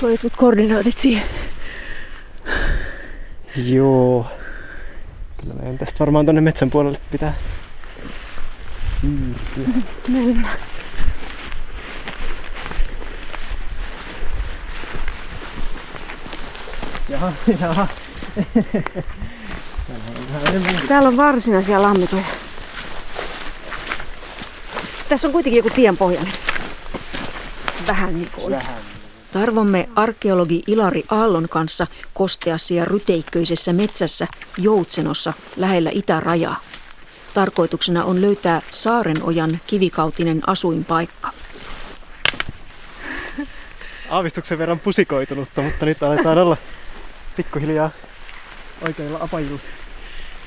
sulla jotkut koordinaatit siihen? Joo. Kyllä meidän tästä varmaan tonne metsän puolelle pitää siirtyä. Mennään. Jaha, jaha. Täällä on varsinaisia lammikoja. Tässä on kuitenkin joku tienpohjainen. Vähän niin kuin olisi. Tarvomme arkeologi Ilari Aallon kanssa kosteassa ja ryteikköisessä metsässä Joutsenossa lähellä itärajaa. Tarkoituksena on löytää Saarenojan kivikautinen asuinpaikka. Aavistuksen verran pusikoitunutta, mutta nyt aletaan olla pikkuhiljaa oikeilla apajilla.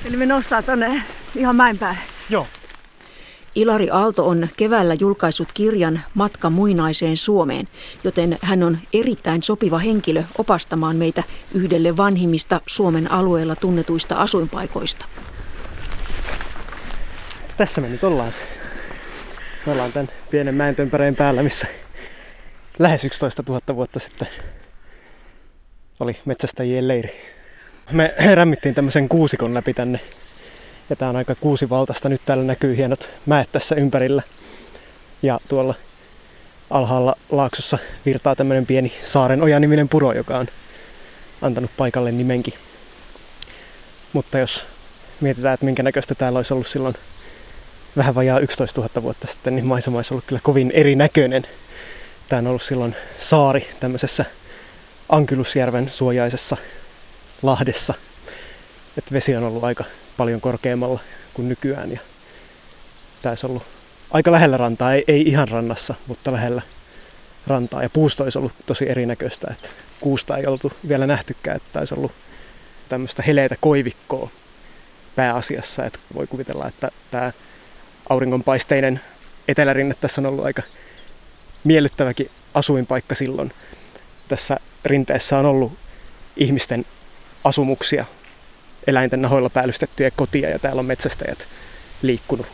Eli me nostaa tonne ihan mäen päälle. Joo. Ilari Aalto on keväällä julkaissut kirjan Matka muinaiseen Suomeen, joten hän on erittäin sopiva henkilö opastamaan meitä yhdelle vanhimmista Suomen alueella tunnetuista asuinpaikoista. Tässä me nyt ollaan. Me ollaan tämän pienen mäentömpäreen päällä, missä lähes 11 000 vuotta sitten oli metsästäjien leiri. Me rämmittiin tämmöisen kuusikon läpi tänne. Ja tää on aika kuusivaltaista. Nyt täällä näkyy hienot mäet tässä ympärillä. Ja tuolla alhaalla laaksossa virtaa tämmöinen pieni Saaren oja-niminen puro, joka on antanut paikalle nimenkin. Mutta jos mietitään, että minkä näköistä täällä olisi ollut silloin vähän vajaa 11 000 vuotta sitten, niin maisema olisi ollut kyllä kovin erinäköinen. Tämä on ollut silloin saari tämmöisessä Ankylusjärven suojaisessa lahdessa. Et vesi on ollut aika paljon korkeammalla kuin nykyään. Ja olisi ollut aika lähellä rantaa, ei, ei ihan rannassa, mutta lähellä rantaa. Ja puusto olisi ollut tosi erinäköistä, että kuusta ei oltu vielä nähtykään, että olisi ollut tämmöistä heleitä koivikkoa pääasiassa. Että voi kuvitella, että tämä auringonpaisteinen etelärinne tässä on ollut aika miellyttäväkin asuinpaikka silloin. Tässä rinteessä on ollut ihmisten asumuksia, eläinten nahoilla päällystettyjä kotia ja täällä on metsästäjät liikkunut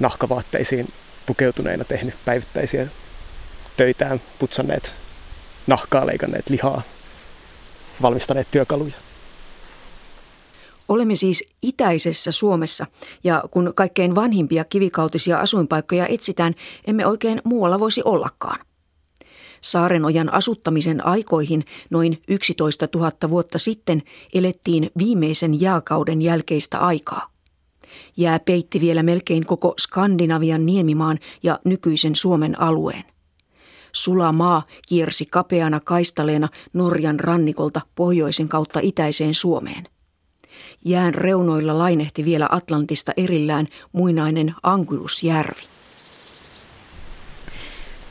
nahkavaatteisiin pukeutuneina, tehnyt päivittäisiä töitään, putsanneet nahkaa, leikanneet lihaa, valmistaneet työkaluja. Olemme siis itäisessä Suomessa ja kun kaikkein vanhimpia kivikautisia asuinpaikkoja etsitään, emme oikein muualla voisi ollakaan. Saarenojan asuttamisen aikoihin noin 11 000 vuotta sitten elettiin viimeisen jääkauden jälkeistä aikaa. Jää peitti vielä melkein koko Skandinavian niemimaan ja nykyisen Suomen alueen. Sula maa kiersi kapeana kaistaleena Norjan rannikolta pohjoisen kautta itäiseen Suomeen. Jään reunoilla lainehti vielä Atlantista erillään muinainen Ankylusjärvi.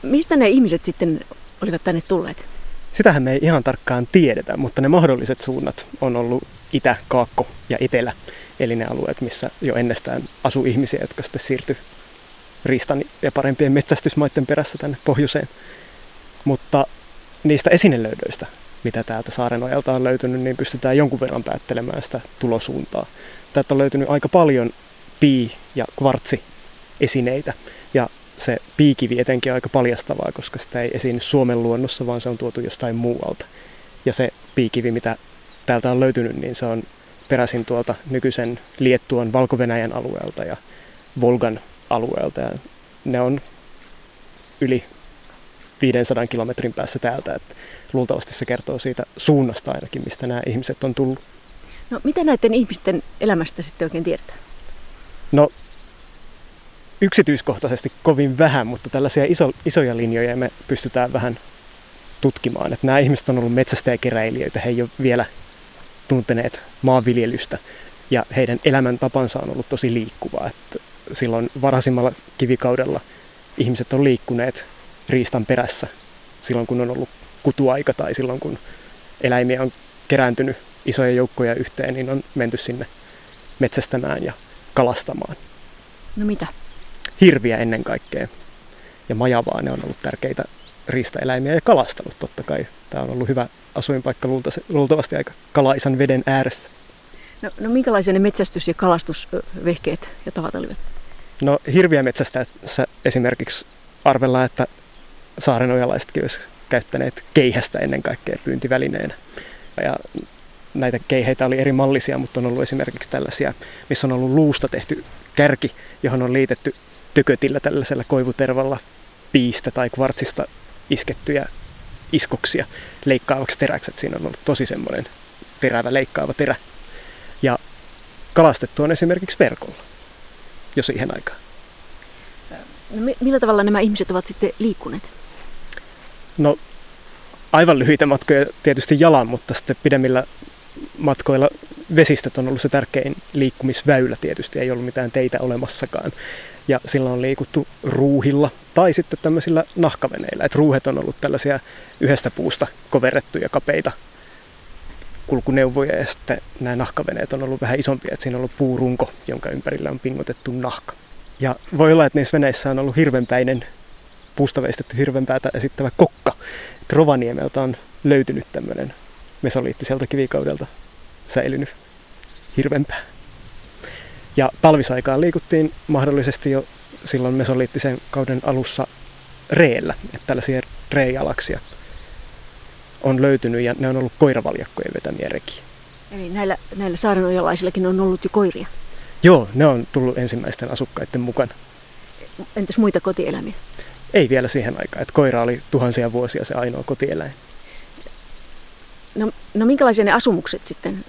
Mistä ne ihmiset sitten olivat tänne tulleet? Sitähän me ei ihan tarkkaan tiedetä, mutta ne mahdolliset suunnat on ollut Itä, Kaakko ja Etelä. Eli ne alueet, missä jo ennestään asuu ihmisiä, jotka sitten siirtyi riistan ja parempien metsästysmaiden perässä tänne pohjoiseen. Mutta niistä esinelöydöistä, mitä täältä Saarenojalta on löytynyt, niin pystytään jonkun verran päättelemään sitä tulosuuntaa. Täältä on löytynyt aika paljon pii- ja kvartsi-esineitä. Ja se piikivi etenkin aika paljastavaa, koska sitä ei esiinny Suomen luonnossa, vaan se on tuotu jostain muualta. Ja se piikivi, mitä täältä on löytynyt, niin se on peräisin tuolta nykyisen Liettuan valko alueelta ja Volgan alueelta. Ja ne on yli 500 kilometrin päässä täältä. Että luultavasti se kertoo siitä suunnasta ainakin, mistä nämä ihmiset on tullut. No mitä näiden ihmisten elämästä sitten oikein tiedetään? No yksityiskohtaisesti kovin vähän, mutta tällaisia iso, isoja linjoja me pystytään vähän tutkimaan. Että nämä ihmiset on ollut metsästäjäkeräilijöitä, he ei ole vielä tunteneet maanviljelystä ja heidän elämäntapansa on ollut tosi liikkuvaa. Että silloin varhaisimmalla kivikaudella ihmiset on liikkuneet riistan perässä silloin, kun on ollut kutuaika tai silloin, kun eläimiä on kerääntynyt isoja joukkoja yhteen, niin on menty sinne metsästämään ja kalastamaan. No mitä? Hirviä ennen kaikkea ja majavaa, ne on ollut tärkeitä riistaeläimiä ja kalastanut totta kai. Tämä on ollut hyvä asuinpaikka luultavasti aika kalaisan veden ääressä. No, no minkälaisia ne metsästys- ja kalastusvehkeet ja tavat olivat? No hirviä metsästäessä esimerkiksi arvellaan, että saarenojalaisetkin olisi käyttäneet keihästä ennen kaikkea pyyntivälineenä. Ja näitä keiheitä oli eri mallisia, mutta on ollut esimerkiksi tällaisia, missä on ollut luusta tehty kärki, johon on liitetty tökötillä tällaisella koivutervalla piistä tai kvartsista iskettyjä iskoksia leikkaavaksi teräkset. Siinä on ollut tosi semmoinen terävä leikkaava terä. Ja kalastettu on esimerkiksi verkolla jo siihen aikaan. No, millä tavalla nämä ihmiset ovat sitten liikkuneet? No aivan lyhyitä matkoja tietysti jalan, mutta sitten pidemmillä matkoilla vesistöt on ollut se tärkein liikkumisväylä tietysti, ei ollut mitään teitä olemassakaan. Ja silloin on liikuttu ruuhilla tai sitten tämmöisillä nahkaveneillä. Et ruuhet on ollut tällaisia yhdestä puusta koverrettuja kapeita kulkuneuvoja ja sitten nämä nahkaveneet on ollut vähän isompia, että siinä on ollut puurunko, jonka ympärillä on pingotettu nahka. Ja voi olla, että niissä veneissä on ollut hirvenpäinen, puusta veistetty hirvenpäätä esittävä kokka. Et Rovaniemeltä on löytynyt tämmöinen mesoliittiselta kivikaudelta säilynyt hirvenpää. Ja talvisaikaan liikuttiin mahdollisesti jo silloin mesoliittisen kauden alussa reellä, että tällaisia reialaksia on löytynyt ja ne on ollut koiravaljakkojen vetämiä rekiä. Eli näillä, näillä saarenojalaisillakin on ollut jo koiria? Joo, ne on tullut ensimmäisten asukkaiden mukana. Entäs muita kotieläimiä? Ei vielä siihen aikaan, että koira oli tuhansia vuosia se ainoa kotieläin. No, no minkälaisia ne asumukset sitten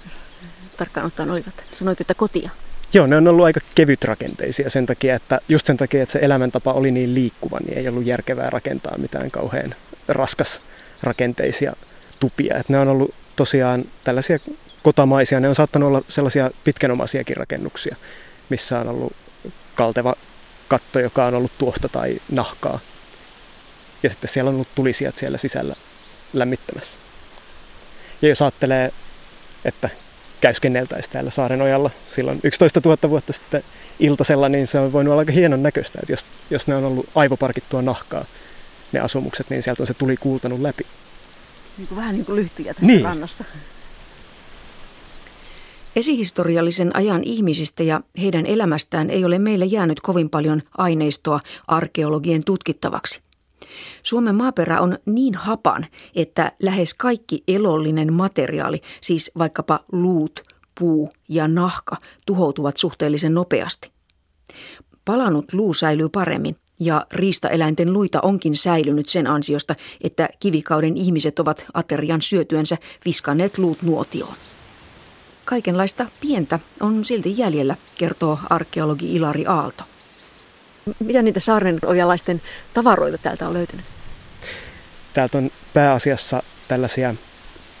tarkkaan ottaen olivat? Sanoit, että kotia. Joo, ne on ollut aika kevytrakenteisia sen takia, että just sen takia, että se elämäntapa oli niin liikkuva, niin ei ollut järkevää rakentaa mitään kauhean raskas rakenteisia tupia. Et ne on ollut tosiaan tällaisia kotamaisia, ne on saattanut olla sellaisia pitkänomaisiakin rakennuksia, missä on ollut kalteva katto, joka on ollut tuosta tai nahkaa. Ja sitten siellä on ollut tulisijat siellä sisällä lämmittämässä. Ja jos ajattelee, että käyskenneltäisiin täällä Saarenojalla silloin 11 000 vuotta sitten iltasella, niin se on voinut olla aika hienon näköistä, että jos, jos ne on ollut aivoparkittua nahkaa, ne asumukset, niin sieltä on se tuli kuultanut läpi. Niin kuin vähän niin kuin lyhtyjä tässä niin. rannassa. Esihistoriallisen ajan ihmisistä ja heidän elämästään ei ole meille jäänyt kovin paljon aineistoa arkeologien tutkittavaksi. Suomen maaperä on niin hapan, että lähes kaikki elollinen materiaali, siis vaikkapa luut, puu ja nahka, tuhoutuvat suhteellisen nopeasti. Palanut luu säilyy paremmin ja riistaeläinten luita onkin säilynyt sen ansiosta, että kivikauden ihmiset ovat aterian syötyensä viskanneet luut nuotioon. Kaikenlaista pientä on silti jäljellä, kertoo arkeologi Ilari Aalto. Mitä niitä saarnenojalaisten tavaroita täältä on löytynyt? Täältä on pääasiassa tällaisia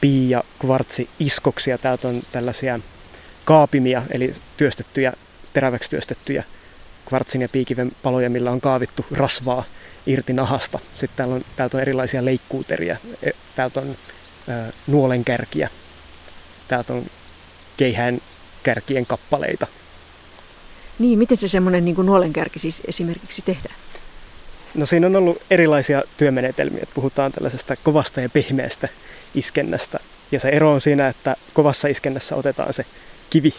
pii- ja kvartsi-iskoksia. Täältä on tällaisia kaapimia, eli työstettyjä, teräväksi työstettyjä kvartsin ja piikiven paloja, millä on kaavittu rasvaa irti nahasta. Sitten täällä on, täältä on erilaisia leikkuuteriä. E, täältä on nuolenkärkiä. Täältä on keihään kärkien kappaleita. Niin, miten se semmoinen niin nuolenkärki siis esimerkiksi tehdään? No siinä on ollut erilaisia työmenetelmiä. Puhutaan tällaisesta kovasta ja pehmeästä iskennästä. Ja se ero on siinä, että kovassa iskennässä otetaan se kivi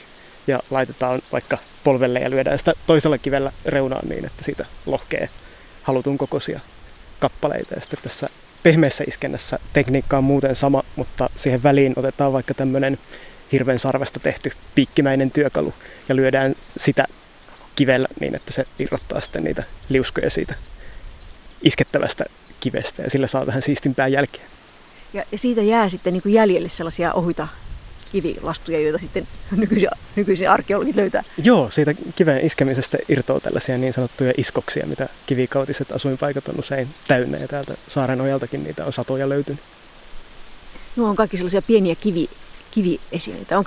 ja laitetaan vaikka polvelle ja lyödään sitä toisella kivellä reunaan niin, että siitä lohkee halutun kokoisia kappaleita. Ja sitten tässä pehmeässä iskennässä tekniikka on muuten sama, mutta siihen väliin otetaan vaikka tämmöinen hirven sarvesta tehty piikkimäinen työkalu ja lyödään sitä kivellä niin, että se irrottaa sitten niitä liuskoja siitä iskettävästä kivestä ja sillä saa vähän siistimpää jälkeä. Ja, ja siitä jää sitten niin kuin jäljelle sellaisia ohuita kivilastuja, joita sitten nykyisin, nykyisin arkeologit löytää. Joo, siitä kiven iskemisestä irtoaa tällaisia niin sanottuja iskoksia, mitä kivikautiset asuinpaikat on usein täynnä ja täältä saaren ojaltakin niitä on satoja löytynyt. Nuo on kaikki sellaisia pieniä kivi, kiviesineitä.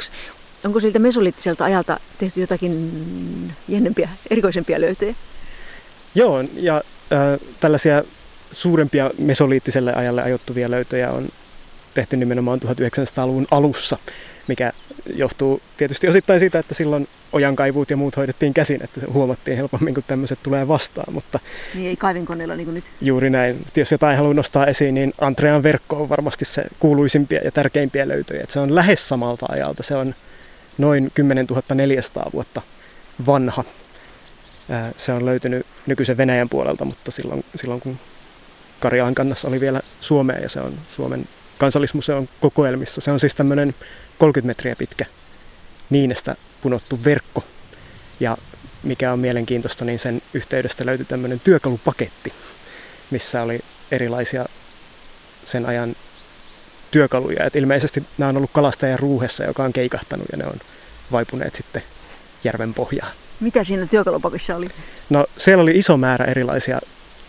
Onko siltä mesoliittiselta ajalta tehty jotakin jännempiä, erikoisempia löytöjä? Joo, ja äh, tällaisia suurempia mesoliittiselle ajalle ajoittuvia löytöjä on tehty nimenomaan 1900-luvun alussa, mikä johtuu tietysti osittain siitä, että silloin ojankaivuut ja muut hoidettiin käsin, että se huomattiin helpommin, kun tämmöiset tulee vastaan. Mutta niin ei kaivinkoneella niin kuin nyt. Juuri näin. Jos jotain haluaa nostaa esiin, niin Andrean verkko on varmasti se kuuluisimpia ja tärkeimpiä löytöjä. Että se on lähes samalta ajalta. Se on noin 10 400 vuotta vanha. Se on löytynyt nykyisen Venäjän puolelta, mutta silloin, silloin kun Karjaan kannassa oli vielä Suomea ja se on Suomen kansallismuseon kokoelmissa. Se on siis tämmöinen 30 metriä pitkä Niinestä punottu verkko. Ja mikä on mielenkiintoista, niin sen yhteydestä löytyi tämmöinen työkalupaketti, missä oli erilaisia sen ajan työkaluja. Et ilmeisesti nämä on ollut kalastajan ruuhessa, joka on keikahtanut ja ne on vaipuneet sitten järven pohjaan. Mitä siinä työkalupakissa oli? No siellä oli iso määrä erilaisia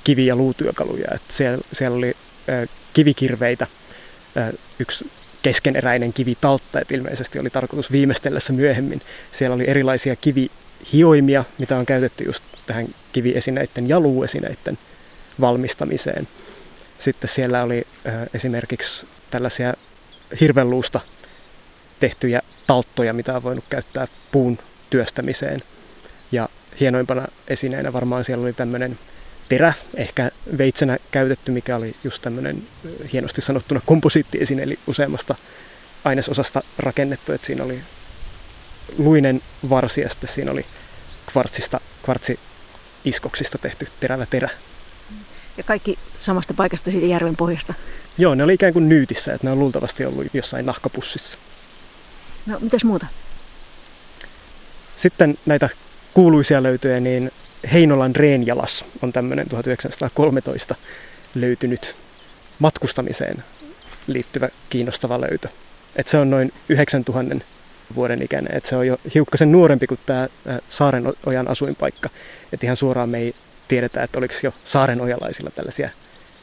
kivi- ja luutyökaluja. Et siellä, siellä oli ö, kivikirveitä, ö, yksi keskeneräinen kivitaltta, että ilmeisesti oli tarkoitus viimeistellä se myöhemmin. Siellä oli erilaisia kivihioimia, mitä on käytetty just tähän kiviesineiden ja luuesineiden valmistamiseen. Sitten siellä oli ö, esimerkiksi tällaisia hirvenluusta tehtyjä talttoja, mitä on voinut käyttää puun työstämiseen. Ja hienoimpana esineenä varmaan siellä oli tämmöinen terä, ehkä veitsenä käytetty, mikä oli just tämmöinen hienosti sanottuna komposiittiesine, eli useammasta ainesosasta rakennettu, että siinä oli luinen varsi ja sitten siinä oli kvartsista, kvartsi-iskoksista tehty terävä terä. Ja kaikki samasta paikasta siitä järven pohjasta? Joo, ne oli ikään kuin nyytissä, että ne on luultavasti ollut jossain nahkapussissa. No, mitäs muuta? Sitten näitä kuuluisia löytöjä, niin Heinolan Reenjalas on tämmöinen 1913 löytynyt matkustamiseen liittyvä kiinnostava löytö. Et se on noin 9000 vuoden ikäinen. Et se on jo hiukkasen nuorempi kuin tämä Saarenojan asuinpaikka. Et ihan suoraan me ei tiedetä, että oliko jo saarenojalaisilla tällaisia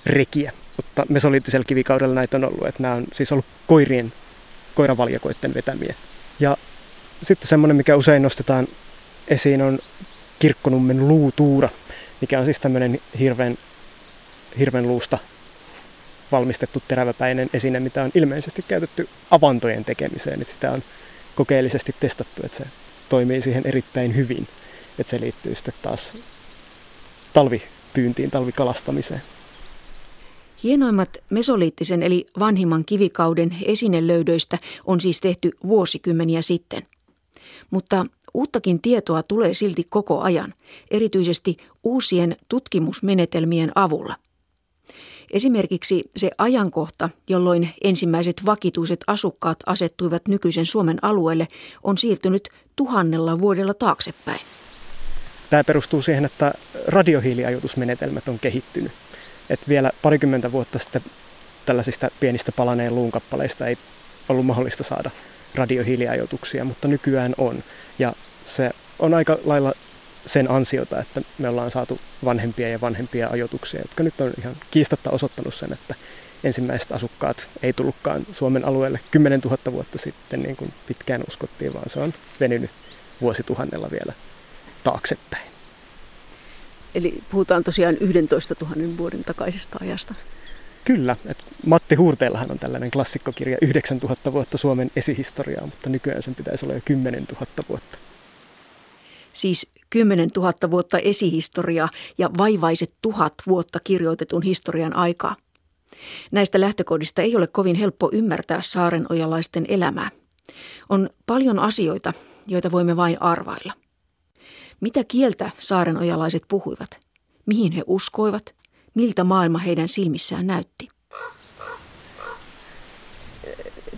rekiä. Mutta mesoliittisella kivikaudella näitä on ollut. Että nämä on siis ollut koirien, koiravaljakoiden vetämiä. Ja sitten semmoinen, mikä usein nostetaan esiin, on Kirkkonummen luutuura, mikä on siis tämmöinen hirven, hirven luusta valmistettu teräväpäinen esine, mitä on ilmeisesti käytetty avantojen tekemiseen. Että sitä on kokeellisesti testattu, että se toimii siihen erittäin hyvin. Että se liittyy sitten taas talvipyyntiin, talvikalastamiseen. Hienoimmat mesoliittisen eli vanhimman kivikauden esinelöydöistä on siis tehty vuosikymmeniä sitten. Mutta Uuttakin tietoa tulee silti koko ajan, erityisesti uusien tutkimusmenetelmien avulla. Esimerkiksi se ajankohta, jolloin ensimmäiset vakituiset asukkaat asettuivat nykyisen Suomen alueelle, on siirtynyt tuhannella vuodella taaksepäin. Tämä perustuu siihen, että radiohiiliajoitusmenetelmät on kehittynyt. Et vielä parikymmentä vuotta sitten tällaisista pienistä palaneen luunkappaleista ei ollut mahdollista saada radiohiiliajoituksia, mutta nykyään on. Ja se on aika lailla sen ansiota, että me ollaan saatu vanhempia ja vanhempia ajoituksia, jotka nyt on ihan kiistatta osoittanut sen, että ensimmäiset asukkaat ei tullutkaan Suomen alueelle 10 000 vuotta sitten, niin kuin pitkään uskottiin, vaan se on venynyt vuosituhannella vielä taaksepäin. Eli puhutaan tosiaan 11 000 vuoden takaisesta ajasta. Kyllä. Et Matti Huurteellahan on tällainen klassikkokirja 9000 vuotta Suomen esihistoriaa, mutta nykyään sen pitäisi olla jo 10 000 vuotta. Siis 10 000 vuotta esihistoriaa ja vaivaiset tuhat vuotta kirjoitetun historian aikaa. Näistä lähtökohdista ei ole kovin helppo ymmärtää saarenojalaisten elämää. On paljon asioita, joita voimme vain arvailla. Mitä kieltä saarenojalaiset puhuivat? Mihin he uskoivat? miltä maailma heidän silmissään näytti.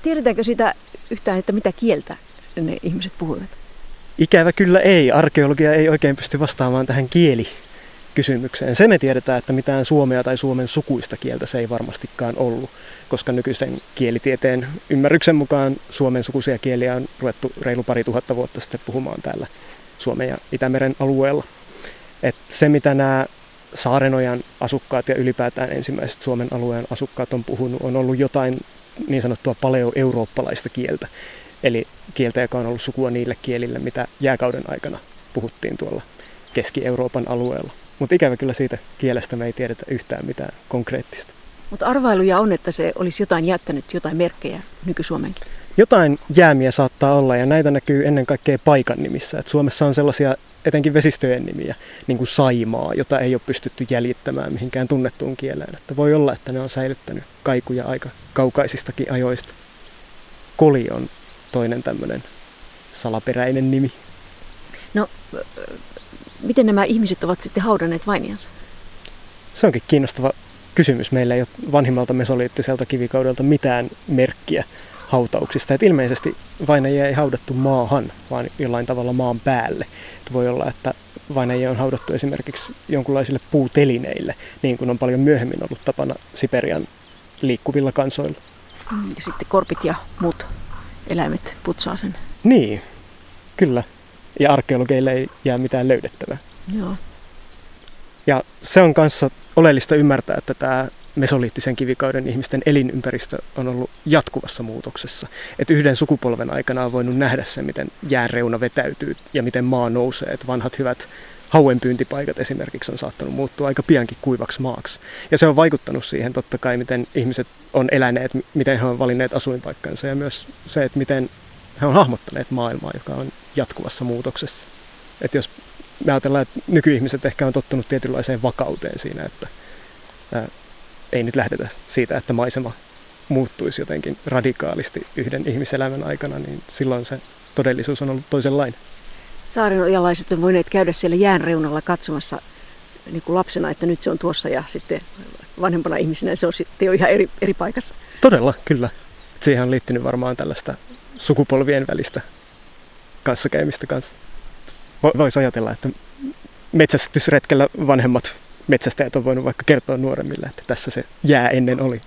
Tiedetäänkö sitä yhtään, että mitä kieltä ne ihmiset puhuivat? Ikävä kyllä ei. Arkeologia ei oikein pysty vastaamaan tähän kieli kysymykseen. Se me tiedetään, että mitään suomea tai suomen sukuista kieltä se ei varmastikaan ollut, koska nykyisen kielitieteen ymmärryksen mukaan suomen sukuisia kieliä on ruvettu reilu pari tuhatta vuotta sitten puhumaan täällä Suomen ja Itämeren alueella. Et se, mitä nämä Saarenojan asukkaat ja ylipäätään ensimmäiset Suomen alueen asukkaat on puhunut, on ollut jotain niin sanottua paleo-eurooppalaista kieltä. Eli kieltä, joka on ollut sukua niille kielille, mitä jääkauden aikana puhuttiin tuolla Keski-Euroopan alueella. Mutta ikävä kyllä siitä kielestä me ei tiedetä yhtään mitään konkreettista. Mutta arvailuja on, että se olisi jotain jättänyt, jotain merkkejä nyky-Suomenkin. Jotain jäämiä saattaa olla ja näitä näkyy ennen kaikkea paikan nimissä. Et Suomessa on sellaisia etenkin vesistöjen nimiä, niin kuin Saimaa, jota ei ole pystytty jäljittämään mihinkään tunnettuun kieleen. Että voi olla, että ne on säilyttänyt kaikuja aika kaukaisistakin ajoista. Koli on toinen tämmöinen salaperäinen nimi. No, miten nämä ihmiset ovat sitten haudanneet vainiansa? Se onkin kiinnostava kysymys. Meillä ei ole vanhimmalta mesoliittiselta kivikaudelta mitään merkkiä hautauksista. Et ilmeisesti vainajia ei haudattu maahan, vaan jollain tavalla maan päälle. Et voi olla, että vainajia on haudattu esimerkiksi jonkinlaisille puutelineille, niin kuin on paljon myöhemmin ollut tapana Siperian liikkuvilla kansoilla. Mm, sitten korpit ja muut eläimet putsaa sen. Niin, kyllä. Ja arkeologeille ei jää mitään löydettävää. Joo. Ja se on kanssa oleellista ymmärtää, että tämä mesoliittisen kivikauden ihmisten elinympäristö on ollut jatkuvassa muutoksessa. Että yhden sukupolven aikana on voinut nähdä se, miten jäänreuna vetäytyy ja miten maa nousee. Että vanhat hyvät hauenpyyntipaikat esimerkiksi on saattanut muuttua aika piankin kuivaksi maaksi. Ja se on vaikuttanut siihen totta kai, miten ihmiset on eläneet, miten he ovat valinneet asuinpaikkansa ja myös se, että miten he on hahmottaneet maailmaa, joka on jatkuvassa muutoksessa. Että jos me ajatellaan, että nykyihmiset ehkä on tottunut tietynlaiseen vakauteen siinä, että ei nyt lähdetä siitä, että maisema muuttuisi jotenkin radikaalisti yhden ihmiselämän aikana, niin silloin se todellisuus on ollut toisenlainen. Saarenojalaiset on voineet käydä siellä jään reunalla katsomassa niin kuin lapsena, että nyt se on tuossa ja sitten vanhempana ihmisenä se on sitten jo ihan eri, eri paikassa. Todella, kyllä. Siihen on liittynyt varmaan tällaista sukupolvien välistä kanssakäymistä kanssa. Voisi ajatella, että metsästysretkellä vanhemmat metsästäjät on voinut vaikka kertoa nuoremmille, että tässä se jää ennen oli.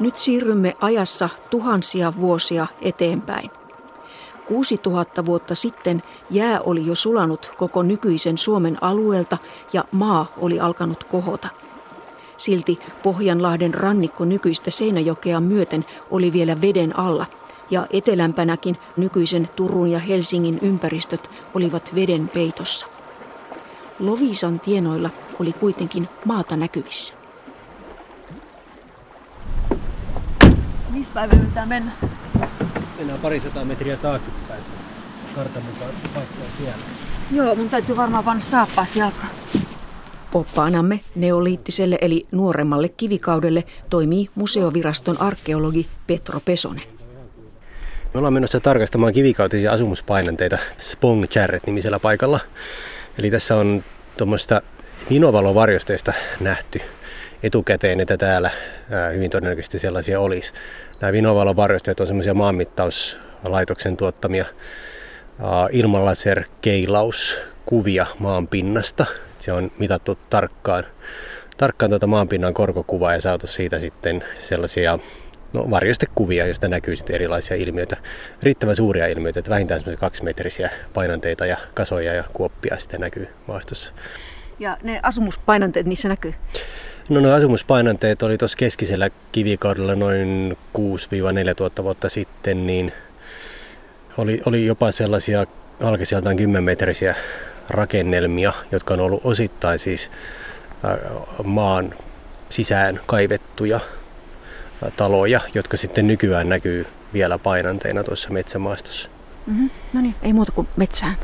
Nyt siirrymme ajassa tuhansia vuosia eteenpäin. 6000 vuotta sitten jää oli jo sulanut koko nykyisen Suomen alueelta ja maa oli alkanut kohota. Silti Pohjanlahden rannikko nykyistä Seinäjokea myöten oli vielä veden alla ja etelämpänäkin nykyisen Turun ja Helsingin ympäristöt olivat veden peitossa. Lovisan tienoilla oli kuitenkin maata näkyvissä. Missä päivänä pitää mennä? Mennään pari sataa metriä taaksepäin. Kartan mukaan paikka on siellä. Joo, mun täytyy varmaan panna saappaat jalkaan. Oppaanamme neoliittiselle eli nuoremmalle kivikaudelle toimii museoviraston arkeologi Petro Pesonen. Me ollaan menossa tarkastamaan kivikautisia asumuspainanteita Spong Charret nimisellä paikalla. Eli tässä on tuommoista vinovalovarjosteista nähty etukäteen, että täällä hyvin todennäköisesti sellaisia olisi. Nämä vinovalovarjosteet on semmoisia maanmittauslaitoksen tuottamia ilmanlaserkeilauskuvia maan pinnasta. Se on mitattu tarkkaan, tarkkaan tuota maanpinnan korkokuvaa ja saatu siitä sitten sellaisia no, varjostekuvia, joista näkyy sitten erilaisia ilmiöitä, riittävän suuria ilmiöitä, että vähintään semmoisia kaksimetrisiä painanteita ja kasoja ja kuoppia sitten näkyy maastossa. Ja ne asumuspainanteet, niissä näkyy? No ne asumuspainanteet oli tuossa keskisellä kivikaudella noin 6-4 tuhatta vuotta sitten, niin oli, oli jopa sellaisia alkeisijaltaan 10-metrisiä rakennelmia, jotka on ollut osittain siis maan sisään kaivettuja taloja, jotka sitten nykyään näkyy vielä painanteina tuossa metsämaastossa. Mm-hmm. No niin, ei muuta kuin metsään.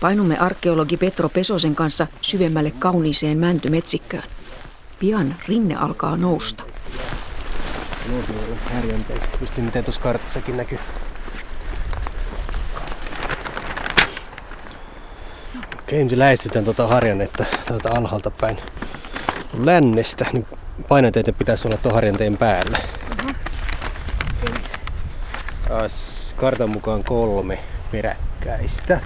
Painumme arkeologi Petro Pesosen kanssa syvemmälle kauniiseen mäntymetsikköön. Pian rinne alkaa nousta. Just miten tuossa kartassakin näkyy. Nyt lähestytään tuota harjannetta tuota alhaalta päin lännestä, niin painoteiden pitäisi olla tuon harjanteen päällä. Uh-huh. Taas kartan mukaan kolme peräkkäistä.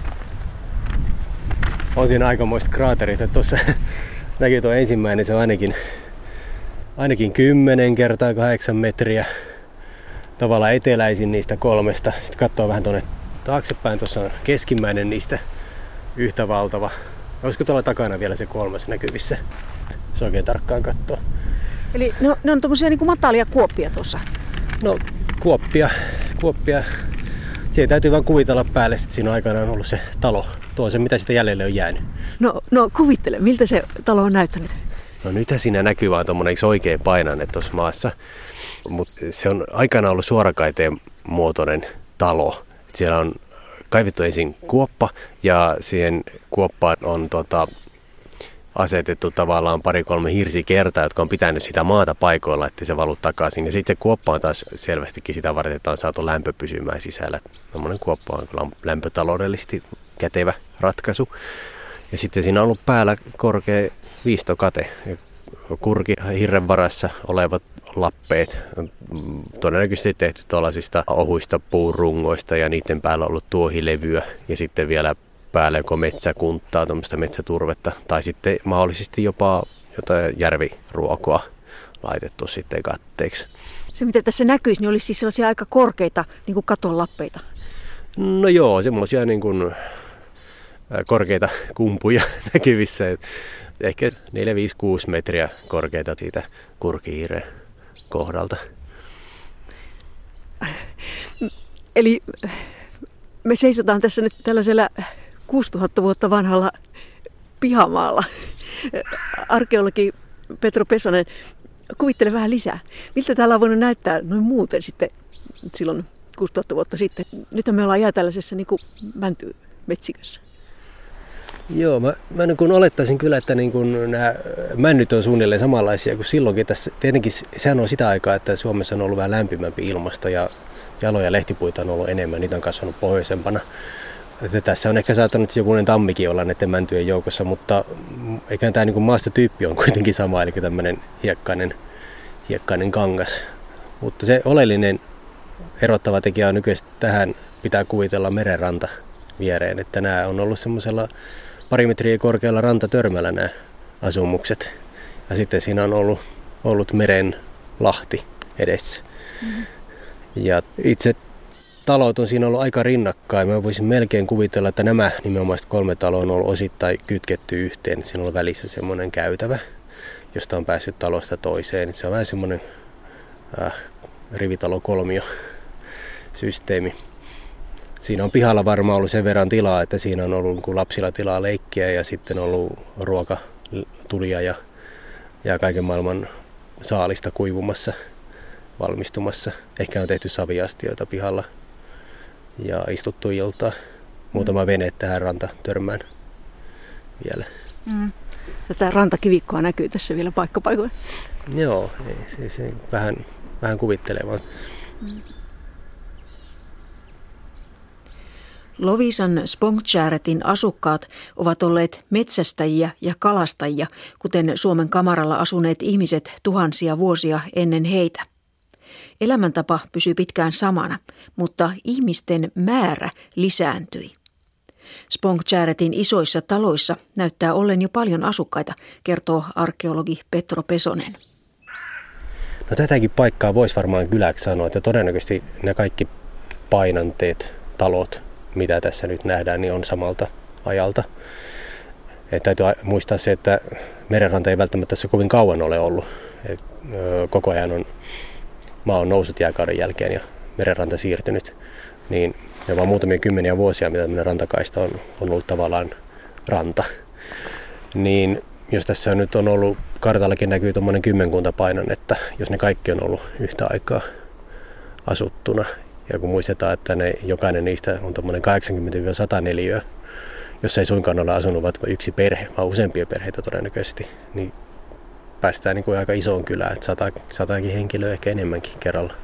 On siinä aikamoista kraaterit, että tuossa näkyy tuo ensimmäinen, se on ainakin, ainakin 10 kertaa 8 metriä tavallaan eteläisin niistä kolmesta. Sitten katsoo vähän tuonne taaksepäin, tuossa on keskimmäinen niistä yhtä valtava. Olisiko tuolla takana vielä se kolmas näkyvissä? Se oikein tarkkaan katsoo. Eli ne on, ne on tommosia niin kuin matalia kuoppia tuossa? No kuoppia, kuoppia. Siihen täytyy vaan kuvitella päälle, että siinä on aikanaan ollut se talo. Tuo on se, mitä sitä jäljelle on jäänyt. No, no kuvittele, miltä se talo on näyttänyt? No nythän siinä näkyy vaan tuommoinen oikein painanne tuossa maassa. Mutta se on aikanaan ollut suorakaiteen muotoinen talo. Siellä on kaivettu ensin kuoppa ja siihen kuoppaan on tota, asetettu tavallaan pari-kolme hirsikertaa, jotka on pitänyt sitä maata paikoilla, että se valu takaisin. Ja sitten se kuoppa on taas selvästikin sitä varten, että on saatu lämpö pysymään sisällä. Tuommoinen kuoppa on kyllä lämpötaloudellisesti kätevä ratkaisu. Ja sitten siinä on ollut päällä korkea viistokate. Kurki hirren varassa olevat lappeet todennäköisesti tehty tuollaisista ohuista puurungoista ja niiden päällä on ollut tuohilevyä ja sitten vielä päälle joko metsäkunttaa, tuommoista metsäturvetta tai sitten mahdollisesti jopa jotain järviruokoa laitettu sitten katteeksi. Se mitä tässä näkyisi, niin olisi siis sellaisia aika korkeita niin kuin katon lappeita. No joo, semmoisia niin kuin korkeita kumpuja näkyvissä. Ehkä 4, 5, 6 metriä korkeita siitä kurkihiiren kohdalta. Eli me seisotaan tässä nyt tällaisella 6000 vuotta vanhalla pihamaalla. Arkeologi Petro Pesonen, kuvittele vähän lisää. Miltä täällä on voinut näyttää noin muuten sitten silloin 6000 vuotta sitten? Nyt me ollaan jää tällaisessa niin mäntymetsikössä. Joo, mä, mä niin kun olettaisin kyllä, että niin kun nämä männyt on suunnilleen samanlaisia kuin silloinkin. Tässä, tietenkin sehän on sitä aikaa, että Suomessa on ollut vähän lämpimämpi ilmasto ja jaloja lehtipuita on ollut enemmän, niitä on kasvanut pohjoisempana. Että tässä on ehkä saattanut jokunen tammikin olla näiden mäntyjen joukossa, mutta eikä tämä niin maastotyyppi on kuitenkin sama, eli tämmöinen hiekkainen, hiekkainen kangas. Mutta se oleellinen erottava tekijä on nykyisesti tähän pitää kuvitella merenranta viereen, että nämä on ollut semmoisella pari metriä korkealla rantatörmällä nämä asumukset. Ja sitten siinä on ollut, ollut meren lahti edessä. Mm-hmm. Ja itse talot on siinä ollut aika rinnakkain. Mä voisin melkein kuvitella, että nämä nimenomaan kolme taloa on ollut osittain kytketty yhteen. Siinä on välissä semmoinen käytävä, josta on päässyt talosta toiseen. Se on vähän semmoinen äh, rivitalo kolmio systeemi. Siinä on pihalla varmaan ollut sen verran tilaa, että siinä on ollut kun lapsilla tilaa leikkiä ja sitten ollut ruoka tulia ja, ja kaiken maailman saalista kuivumassa, valmistumassa. Ehkä on tehty saviastioita pihalla ja istuttu iltaa. Muutama mm. vene tähän ranta törmään vielä. Mm. Tätä rantakivikkoa näkyy tässä vielä paikkapaikoin. Joo, se, se vähän, vähän kuvittelee vaan. Mm. Lovisan Spongcharetin asukkaat ovat olleet metsästäjiä ja kalastajia, kuten Suomen kamaralla asuneet ihmiset tuhansia vuosia ennen heitä. Elämäntapa pysyi pitkään samana, mutta ihmisten määrä lisääntyi. Spongcharetin isoissa taloissa näyttää ollen jo paljon asukkaita, kertoo arkeologi Petro Pesonen. No tätäkin paikkaa voisi varmaan kyläksi sanoa, että todennäköisesti ne kaikki painanteet, talot, mitä tässä nyt nähdään, niin on samalta ajalta. Et täytyy muistaa se, että merenranta ei välttämättä tässä kovin kauan ole ollut. Et, ö, koko ajan on maa on noussut jääkauden jälkeen ja merenranta siirtynyt. Niin vaan muutamia kymmeniä vuosia, mitä tämmöinen rantakaista on, on ollut tavallaan ranta. Niin jos tässä nyt on ollut, kartallakin näkyy tuommoinen kymmenkunta että jos ne kaikki on ollut yhtä aikaa asuttuna ja kun muistetaan, että ne, jokainen niistä on tuommoinen 80-100 neliöä, jos ei suinkaan ole asunut vaikka yksi perhe, vaan useampia perheitä todennäköisesti, niin päästään niin kuin aika isoon kylään, että sata, satakin henkilöä ehkä enemmänkin kerralla.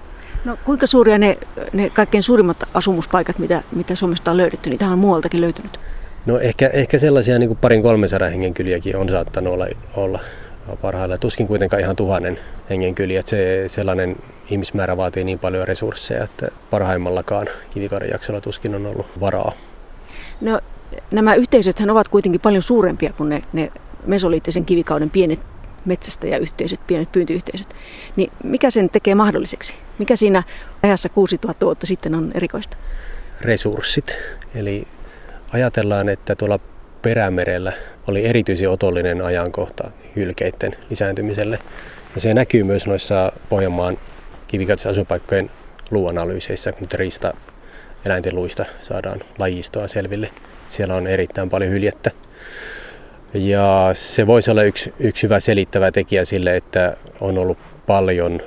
No kuinka suuria ne, ne kaikkein suurimmat asumuspaikat, mitä, mitä Suomesta on löydetty, niitä on muualtakin löytynyt? No ehkä, ehkä sellaisia niin kuin parin 300 hengen kyliäkin on saattanut olla, olla parhailla. Tuskin kuitenkaan ihan tuhannen hengen kyli, että se sellainen ihmismäärä vaatii niin paljon resursseja, että parhaimmallakaan kivikauden jaksolla tuskin on ollut varaa. No nämä yhteisöthän ovat kuitenkin paljon suurempia kuin ne, ne mesoliittisen kivikauden pienet metsästäjäyhteisöt, pienet pyyntiyhteisöt. Niin mikä sen tekee mahdolliseksi? Mikä siinä ajassa 6000 vuotta sitten on erikoista? Resurssit. Eli ajatellaan, että tuolla Perämerellä oli erityisen otollinen ajankohta hylkeiden lisääntymiselle. Ja se näkyy myös noissa Pohjanmaan asupaikkojen luuanalyyseissä, kun riista eläinten luista saadaan lajistoa selville. Siellä on erittäin paljon hyljettä. Ja se voisi olla yksi, yksi hyvä selittävä tekijä sille, että on ollut paljon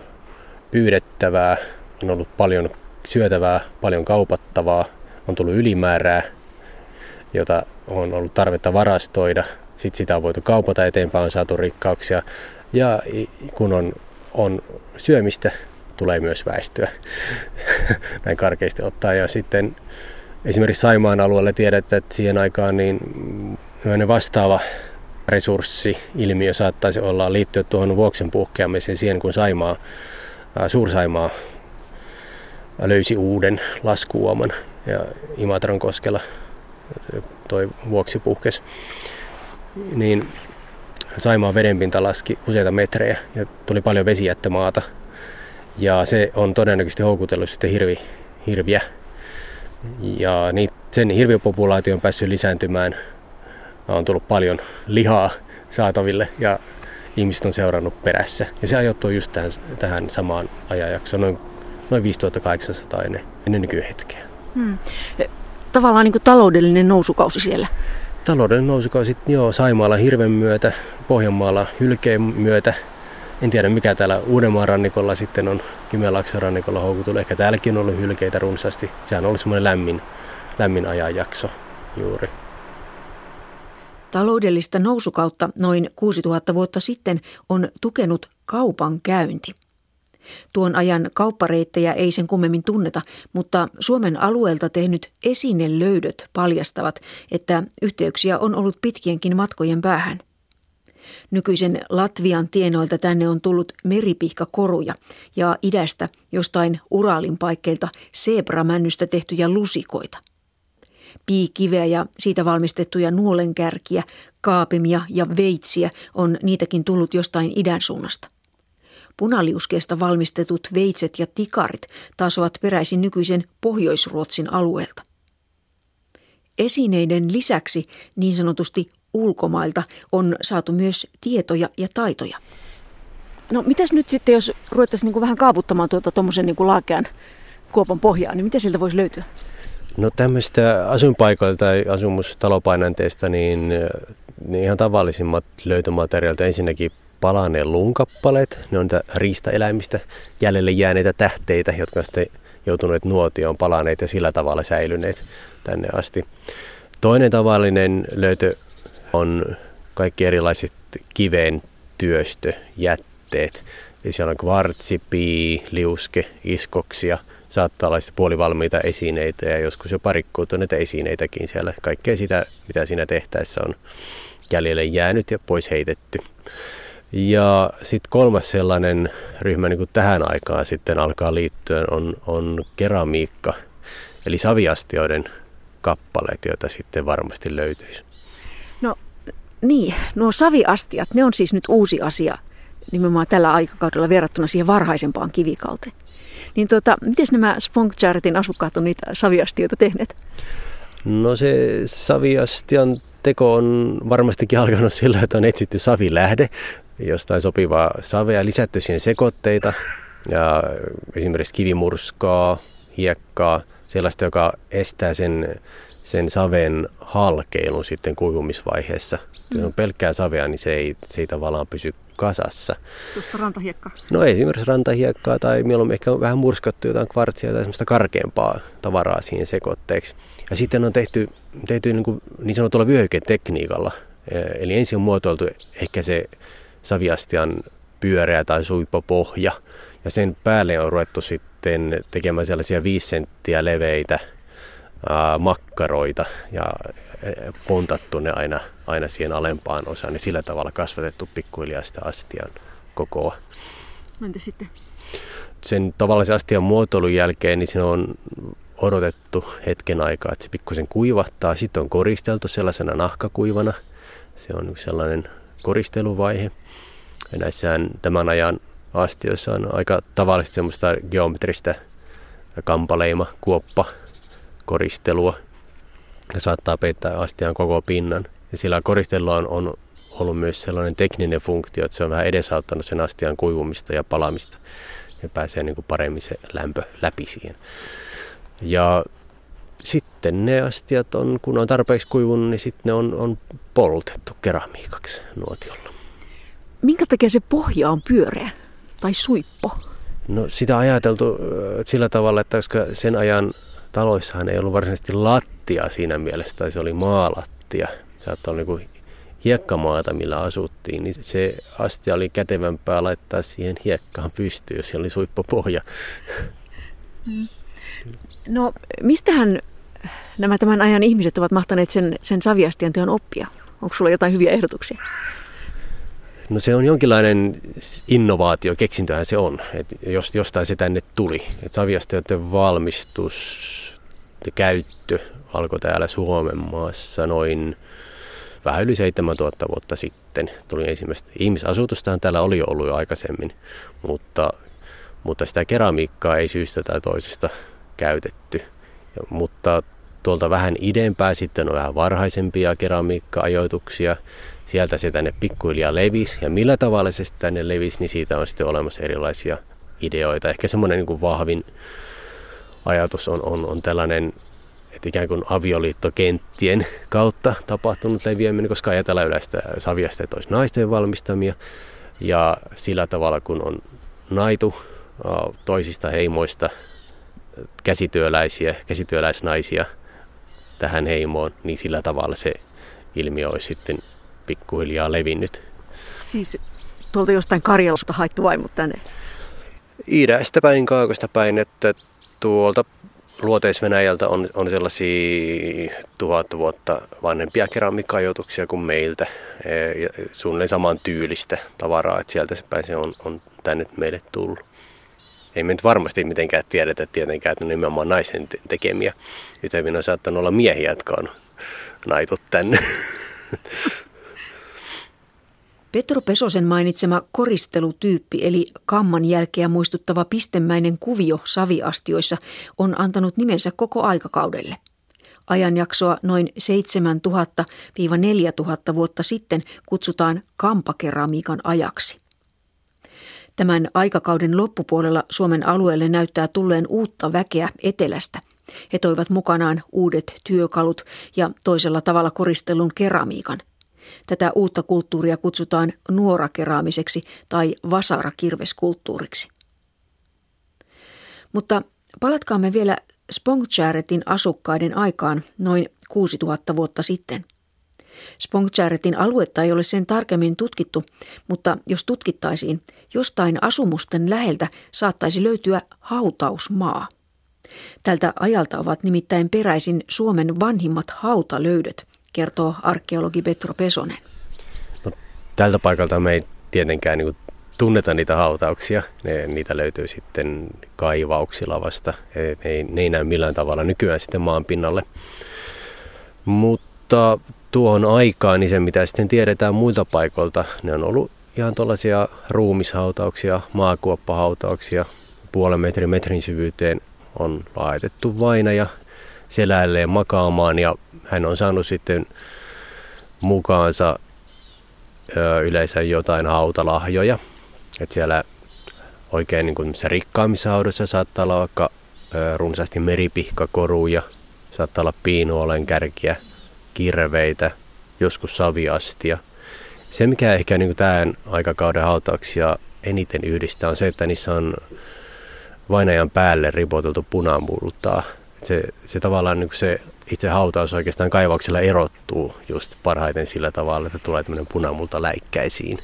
pyydettävää, on ollut paljon syötävää, paljon kaupattavaa, on tullut ylimäärää, jota on ollut tarvetta varastoida sitten sitä on voitu kaupata eteenpäin, on saatu rikkauksia. Ja kun on, on syömistä, tulee myös väestöä näin karkeasti ottaen. Ja sitten esimerkiksi Saimaan alueella tiedetään, että siihen aikaan niin vastaava resurssi-ilmiö saattaisi olla liittyä tuohon vuoksen puhkeamiseen siihen, kun Saimaa, Suur-Saimaa löysi uuden laskuuoman ja Imatran koskella toi vuoksi puhkes. Niin Saimaan vedenpinta laski useita metrejä ja tuli paljon vesijättömaata. Ja se on todennäköisesti houkutellut sitten hirvi, hirviä. Ja sen hirviöpopulaatio on päässyt lisääntymään. On tullut paljon lihaa saataville ja ihmiset on seurannut perässä. Ja se ajoittuu just tähän, tähän samaan ajanjaksoon, noin, noin 5800 ennen, ennen nykyhetkeä. Hmm. Tavallaan niin kuin taloudellinen nousukausi siellä. Taloudellinen nousukausi, joo, Saimaalla hirven myötä, Pohjanmaalla hylkeen myötä. En tiedä mikä täällä Uudenmaan rannikolla sitten on, Kymenlaakson rannikolla houkutellut. Ehkä täälläkin on ollut hylkeitä runsaasti. Sehän on ollut semmoinen lämmin, lämmin ajanjakso juuri. Taloudellista nousukautta noin 6000 vuotta sitten on tukenut kaupan käynti. Tuon ajan kauppareittejä ei sen kummemmin tunneta, mutta Suomen alueelta tehnyt esinelöydöt paljastavat, että yhteyksiä on ollut pitkienkin matkojen päähän. Nykyisen Latvian tienoilta tänne on tullut meripihkakoruja ja idästä jostain Uralin paikkeilta sebramännystä tehtyjä lusikoita – piikiveä ja siitä valmistettuja nuolenkärkiä, kaapimia ja veitsiä on niitäkin tullut jostain idän suunnasta. Punaliuskeesta valmistetut veitset ja tikarit taas ovat peräisin nykyisen Pohjoisruotsin alueelta. Esineiden lisäksi niin sanotusti ulkomailta on saatu myös tietoja ja taitoja. No mitäs nyt sitten, jos ruvettaisiin niin vähän kaavuttamaan tuota tuommoisen niin laakean kuopan pohjaa, niin mitä sieltä voisi löytyä? No tämmöistä asuinpaikoilta tai asumustalopainanteista, niin, niin ihan tavallisimmat löytömateriaalit ensinnäkin palaneen lunkappaleet, ne on niitä riistaeläimistä jäljelle jääneitä tähteitä, jotka on sitten joutuneet nuotioon palaneet ja sillä tavalla säilyneet tänne asti. Toinen tavallinen löytö on kaikki erilaiset kiveen työstöjätteet. Eli siellä on kvartsi, pii, liuske, iskoksia – saattaa olla puolivalmiita esineitä ja joskus jo parikkuutuneita esineitäkin siellä. Kaikkea sitä, mitä siinä tehtäessä on jäljelle jäänyt ja pois heitetty. Ja sitten kolmas sellainen ryhmä niin kuin tähän aikaan sitten alkaa liittyä on, on keramiikka, eli saviastioiden kappaleet, joita sitten varmasti löytyisi. Niin, nuo saviastiat, ne on siis nyt uusi asia nimenomaan tällä aikakaudella verrattuna siihen varhaisempaan kivikauteen. Niin tota, miten nämä Spunkjärtin asukkaat on niitä saviastioita tehneet? No se saviastian teko on varmastikin alkanut sillä, että on etsitty savilähde, jostain sopivaa savea, lisätty siihen sekoitteita ja esimerkiksi kivimurskaa, hiekkaa, sellaista, joka estää sen, sen saven halkeilun sitten kuivumisvaiheessa. Mm. Jos on pelkkää savea, niin se ei, se ei tavallaan pysy kasassa. Tuosta rantahiekkaa? No esimerkiksi rantahiekkaa tai mieluummin ehkä vähän murskattu jotain kvartsia tai semmoista karkeampaa tavaraa siihen sekoitteeksi. Ja sitten on tehty, tehty niin, kuin niin sanotulla vyöhyketekniikalla. E, eli ensin on muotoiltu ehkä se saviastian pyöreä tai suippo pohja. Ja sen päälle on ruvettu sitten tekemään sellaisia viisi senttiä leveitä ää, makkaroita ja e, pontattu ne aina, aina siihen alempaan osaan, niin sillä tavalla kasvatettu pikkuhiljaa sitä astian kokoa. Entä sitten? Sen tavallisen astian muotoilun jälkeen niin se on odotettu hetken aikaa, että se pikkusen kuivattaa. Sitten on koristeltu sellaisena nahkakuivana. Se on sellainen koristeluvaihe. Ja näissähän tämän ajan astioissa on aika tavallisesti semmoista geometristä kampaleima, kuoppa, koristelua ja saattaa peittää astian koko pinnan. Ja sillä koristelulla on, on ollut myös sellainen tekninen funktio, että se on vähän edesauttanut sen astian kuivumista ja palamista ja pääsee niin kuin paremmin se lämpö läpi siihen. Ja sitten ne astiat on, kun on tarpeeksi kuivunut, niin sitten ne on, on poltettu keramiikaksi nuotiolla. Minkä takia se pohja on pyöreä tai suippo? No sitä on ajateltu sillä tavalla, että koska sen ajan taloissahan ei ollut varsinaisesti lattia siinä mielessä, tai se oli maalattia. Saattoi olla niin hiekkamaata, millä asuttiin, niin se astia oli kätevämpää laittaa siihen hiekkaan pystyyn, jos siellä oli suippopohja. Mm. No, mistähän nämä tämän ajan ihmiset ovat mahtaneet sen, sen saviastian teon oppia? Onko sulla jotain hyviä ehdotuksia? No se on jonkinlainen innovaatio, keksintöhän se on, että jos, jostain se tänne tuli. Että saviastioiden valmistus ja käyttö alkoi täällä Suomen maassa noin vähän yli 7000 vuotta sitten. Tuli ensimmäistä ihmisasutustahan täällä oli jo ollut jo aikaisemmin, mutta, mutta sitä keramiikkaa ei syystä tai toisesta käytetty. Ja, mutta tuolta vähän idempää sitten on vähän varhaisempia keramiikka-ajoituksia. Sieltä se tänne pikkuhiljaa levisi ja millä tavalla se tänne levisi, niin siitä on sitten olemassa erilaisia ideoita. Ehkä semmoinen niin vahvin ajatus on, on, on tällainen että ikään kuin avioliittokenttien kautta tapahtunut leviäminen, koska ajatellaan yleistä saviasta, että olisi naisten valmistamia. Ja sillä tavalla, kun on naitu toisista heimoista käsityöläisiä, käsityöläisnaisia tähän heimoon, niin sillä tavalla se ilmiö olisi sitten pikkuhiljaa levinnyt. Siis tuolta jostain Karjalasta haettu vaimut tänne? Idästä päin, Kaakosta päin, että tuolta Luoteis-Venäjältä on, on sellaisia tuhat vuotta vanhempia keramikkajoituksia kuin meiltä. E, ja suunnilleen saman tyylistä tavaraa, että sieltä se päin se on, on tänne meille tullut. Ei me nyt varmasti mitenkään tiedetä tietenkään, että ne nimenomaan naisen tekemiä. Nyt hyvin on saattanut olla miehiä, jotka on naitut tänne. Petro Pesosen mainitsema koristelutyyppi eli kamman jälkeä muistuttava pistemäinen kuvio saviastioissa on antanut nimensä koko aikakaudelle. Ajanjaksoa noin 7000-4000 vuotta sitten kutsutaan kampakeramiikan ajaksi. Tämän aikakauden loppupuolella Suomen alueelle näyttää tulleen uutta väkeä etelästä. He toivat mukanaan uudet työkalut ja toisella tavalla koristellun keramiikan – Tätä uutta kulttuuria kutsutaan nuorakeraamiseksi tai vasarakirveskulttuuriksi. Mutta palatkaamme vielä Spongcharetin asukkaiden aikaan noin 6000 vuotta sitten. Spongcharetin aluetta ei ole sen tarkemmin tutkittu, mutta jos tutkittaisiin, jostain asumusten läheltä saattaisi löytyä hautausmaa. Tältä ajalta ovat nimittäin peräisin Suomen vanhimmat hautalöydöt – kertoo arkeologi Petro Pesonen. No, tältä paikalta me ei tietenkään niin tunneta niitä hautauksia. Ne, niitä löytyy sitten kaivauksilla vasta. Ne ei, ne ei näy millään tavalla nykyään sitten maan pinnalle. Mutta tuohon aikaan, niin se mitä sitten tiedetään muilta paikoilta, ne on ollut ihan tuollaisia ruumishautauksia, maakuoppahautauksia. Puolen metrin metrin syvyyteen on laitettu vainaja selälleen makaamaan ja hän on saanut sitten mukaansa yleensä jotain hautalahjoja. Et siellä oikein niin kuin rikkaammissa haudoissa saattaa olla vaikka runsaasti meripihkakoruja, saattaa olla piinuolen kärkiä, kirveitä, joskus saviastia. Se, mikä ehkä niin tämän aikakauden hautauksia eniten yhdistää, on se, että niissä on vainajan päälle ripoteltu punamultaa. Se, se tavallaan niin se itse hautaus oikeastaan kaivauksella erottuu just parhaiten sillä tavalla, että tulee tämmöinen punamulta läikkäisiin.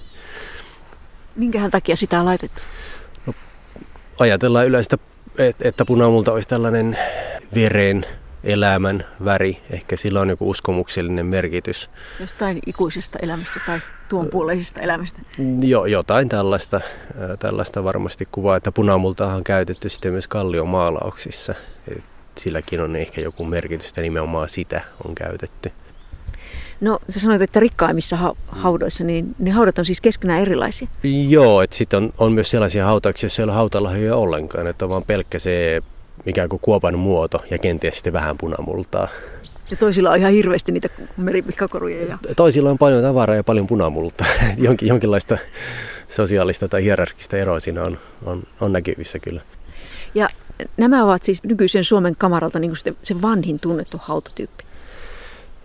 Minkähän takia sitä on laitettu? No, ajatellaan yleistä, että punamulta olisi tällainen veren elämän väri. Ehkä sillä on joku uskomuksellinen merkitys. Jostain ikuisesta elämästä tai tuon puoleisesta elämästä? Jo, jotain tällaista, tällaista varmasti kuvaa, että punamultaa on käytetty sitten myös kalliomaalauksissa silläkin on ehkä joku merkitys, että nimenomaan sitä on käytetty. No sä sanoit, että rikkaimmissa ha- haudoissa, niin ne haudat on siis keskenään erilaisia? Joo, että sitten on, on myös sellaisia hautauksia, joissa ei ole hautalahjoja ollenkaan, että on vaan pelkkä se ikään kuin kuopan muoto ja kenties sitten vähän punamultaa. Ja toisilla on ihan hirveästi niitä meripihkakoruja. Ja... Toisilla on paljon tavaraa ja paljon punamultaa. Jonkin, jonkinlaista sosiaalista tai hierarkista eroa siinä on, on, on näkyvissä kyllä. Ja nämä ovat siis nykyisen Suomen kamaralta niin se, se vanhin tunnettu hautatyyppi.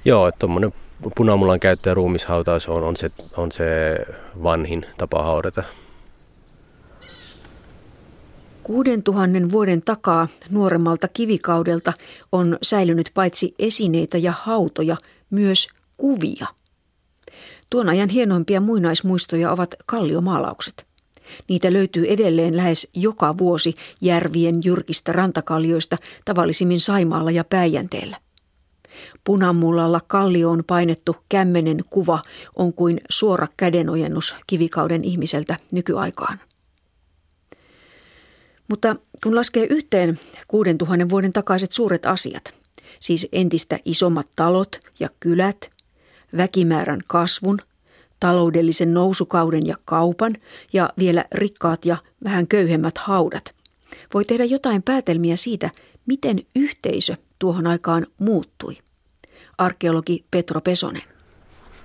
Joo, että tuommoinen punamullan käyttö ja ruumishautaus on, on, se, on se vanhin tapa haudata. Kuuden tuhannen vuoden takaa nuoremmalta kivikaudelta on säilynyt paitsi esineitä ja hautoja, myös kuvia. Tuon ajan hienoimpia muinaismuistoja ovat kalliomaalaukset. Niitä löytyy edelleen lähes joka vuosi järvien jyrkistä rantakaljoista, tavallisimmin Saimaalla ja Päijänteellä. Punamullalla kallioon painettu kämmenen kuva on kuin suora kädenojennus kivikauden ihmiseltä nykyaikaan. Mutta kun laskee yhteen 6000 vuoden takaiset suuret asiat, siis entistä isommat talot ja kylät, väkimäärän kasvun, taloudellisen nousukauden ja kaupan ja vielä rikkaat ja vähän köyhemmät haudat, voi tehdä jotain päätelmiä siitä, miten yhteisö tuohon aikaan muuttui. Arkeologi Petro Pesonen.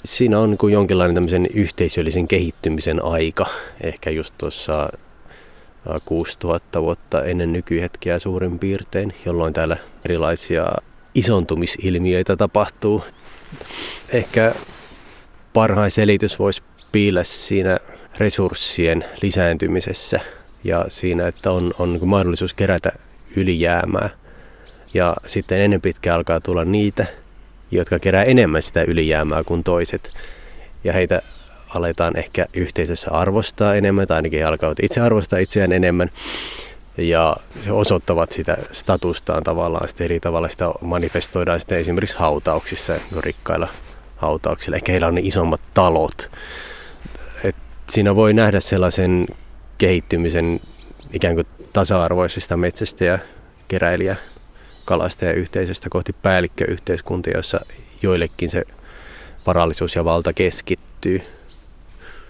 Siinä on niin jonkinlainen tämmöisen yhteisöllisen kehittymisen aika, ehkä just tuossa 6000 vuotta ennen nykyhetkeä suurin piirtein, jolloin täällä erilaisia isontumisilmiöitä tapahtuu. Ehkä parhain selitys voisi piillä siinä resurssien lisääntymisessä ja siinä, että on, on niin mahdollisuus kerätä ylijäämää. Ja sitten ennen pitkään alkaa tulla niitä, jotka kerää enemmän sitä ylijäämää kuin toiset. Ja heitä aletaan ehkä yhteisössä arvostaa enemmän, tai ainakin alkavat itse arvostaa itseään enemmän. Ja se osoittavat sitä statustaan tavallaan sitten eri tavalla. Sitä manifestoidaan sitten esimerkiksi hautauksissa, rikkailla hautauksilla. Ehkä heillä on ne isommat talot. Et siinä voi nähdä sellaisen kehittymisen ikään kuin tasa-arvoisesta metsästä ja keräilijä kalastajayhteisöstä kohti päällikköyhteiskuntia, jossa joillekin se varallisuus ja valta keskittyy.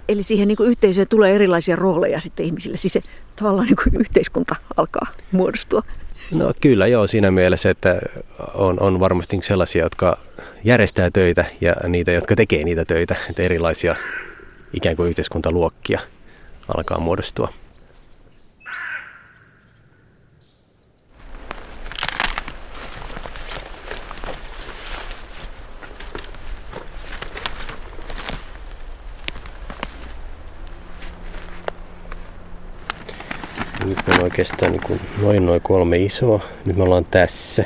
Eli siihen niin kuin yhteisöön tulee erilaisia rooleja sitten ihmisille, siis se tavallaan niin kuin yhteiskunta alkaa muodostua. No kyllä joo, siinä mielessä, että on, on varmasti sellaisia, jotka järjestää töitä ja niitä, jotka tekee niitä töitä, että erilaisia ikään kuin yhteiskuntaluokkia alkaa muodostua. Nyt me on oikeastaan niin kuin noin noin kolme isoa. Nyt me ollaan tässä.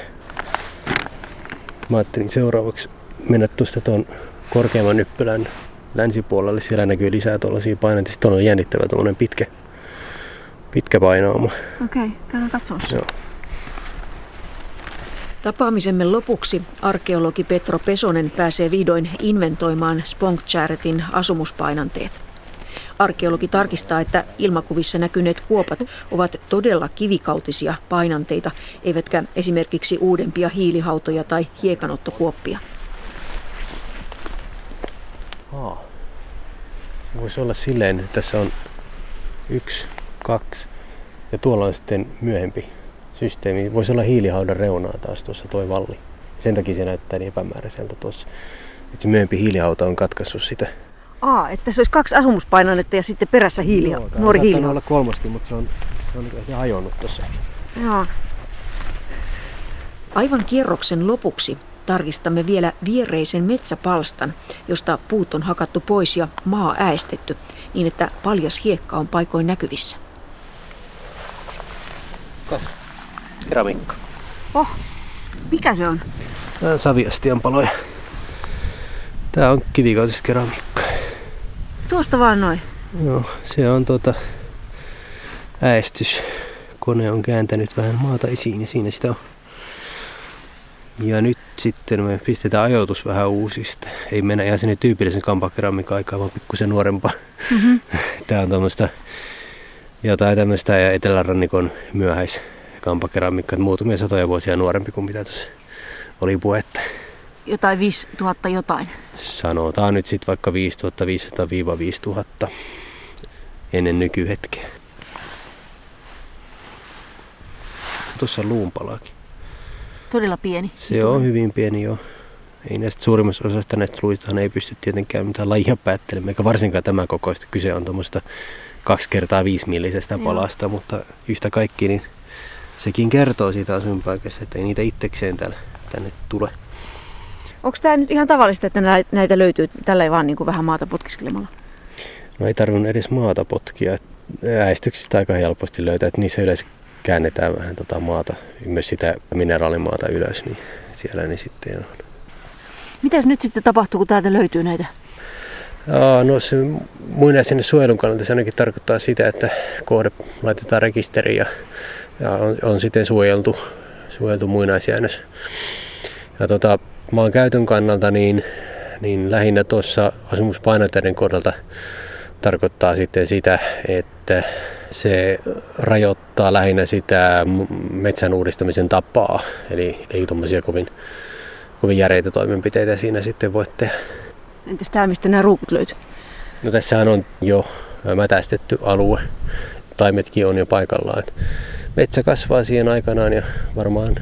Mä ajattelin seuraavaksi mennä tuosta tuon korkeamman nyppylän länsipuolelle. Siellä näkyy lisää tuollaisia paineita. Sitten on jännittävä tuommoinen pitkä, pitkä painauma. Okei, okay, käydään katsomassa. Joo. Tapaamisemme lopuksi arkeologi Petro Pesonen pääsee vihdoin inventoimaan Sponk Charitin asumuspainanteet. Arkeologi tarkistaa, että ilmakuvissa näkyneet kuopat ovat todella kivikautisia painanteita, eivätkä esimerkiksi uudempia hiilihautoja tai hiekanottokuoppia. Aa. Se voisi olla silleen, että tässä on yksi, kaksi ja tuolla on sitten myöhempi systeemi. Voisi olla hiilihaudan reunaa taas tuossa toi valli. Sen takia se näyttää niin epämääräiseltä tuossa. Että se myöhempi hiilihauta on katkaissut sitä Aa, että se olisi kaksi asumuspainannetta ja sitten perässä hiili, Joo, nuori hiili. olla kolmaskin, mutta se on, se on ehkä hajonnut tuossa. Joo. Aivan kierroksen lopuksi tarkistamme vielä viereisen metsäpalstan, josta puut on hakattu pois ja maa äästetty, niin että paljas hiekka on paikoin näkyvissä. Keramiikka. Oh, mikä se on? Tämä on saviastian paloja. Tämä on keramiikka. Tuosta vaan noin. Joo, se on tuota äestys. Kone on kääntänyt vähän maata esiin ja siinä sitä on. Ja nyt sitten me pistetään ajoitus vähän uusista. Ei mennä ihan sinne tyypillisen kampakeramiikan aikaan, vaan pikkusen nuorempaa. Mm-hmm. Tää on tämmöistä jotain tämmöistä etelärannikon myöhäis kampakeramikka, muutamia satoja vuosia nuorempi kuin mitä tuossa oli puhetta jotain 5000 jotain. Sanotaan nyt sitten vaikka 5500-5000 ennen nykyhetkeä. Tuossa on luunpalakin. Todella pieni. Se on hyvin pieni jo. Ei näistä suurimmassa osasta näistä luistahan ei pysty tietenkään mitään lajia päättelemään, eikä varsinkaan tämä kokoista. Kyse on tuommoista kaksi kertaa viisi millisestä palasta, mutta yhtä kaikki, niin sekin kertoo siitä asuinpaikasta, että ei niitä itsekseen tänne, tänne tule. Onko tämä nyt ihan tavallista, että näitä löytyy tällä vaan niin kuin vähän maata potkiskelemalla? No ei tarvinnut edes maata potkia. Äistyksistä aika helposti löytää, että niissä yleensä käännetään vähän tota maata, myös sitä mineraalimaata ylös, niin siellä ne sitten on. Mitäs nyt sitten tapahtuu, kun täältä löytyy näitä? No se muinaisen suojelun kannalta se ainakin tarkoittaa sitä, että kohde laitetaan rekisteriin ja, ja on, on sitten suojeltu, suojeltu muinaisjäännös. Ja tota, maan käytön kannalta niin, niin lähinnä tuossa asumuspainoteiden kohdalta tarkoittaa sitten sitä, että se rajoittaa lähinnä sitä metsän uudistamisen tapaa. Eli ei tuommoisia kovin, kovin järeitä toimenpiteitä siinä sitten voi tehdä. Entäs tämä, mistä nämä ruukut löytyy? No tässähän on jo mätästetty alue. Taimetkin on jo paikallaan. Metsä kasvaa siihen aikanaan ja varmaan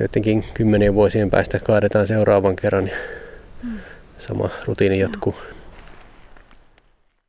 joidenkin kymmenien vuosien päästä kaadetaan seuraavan kerran ja sama rutiini jatkuu.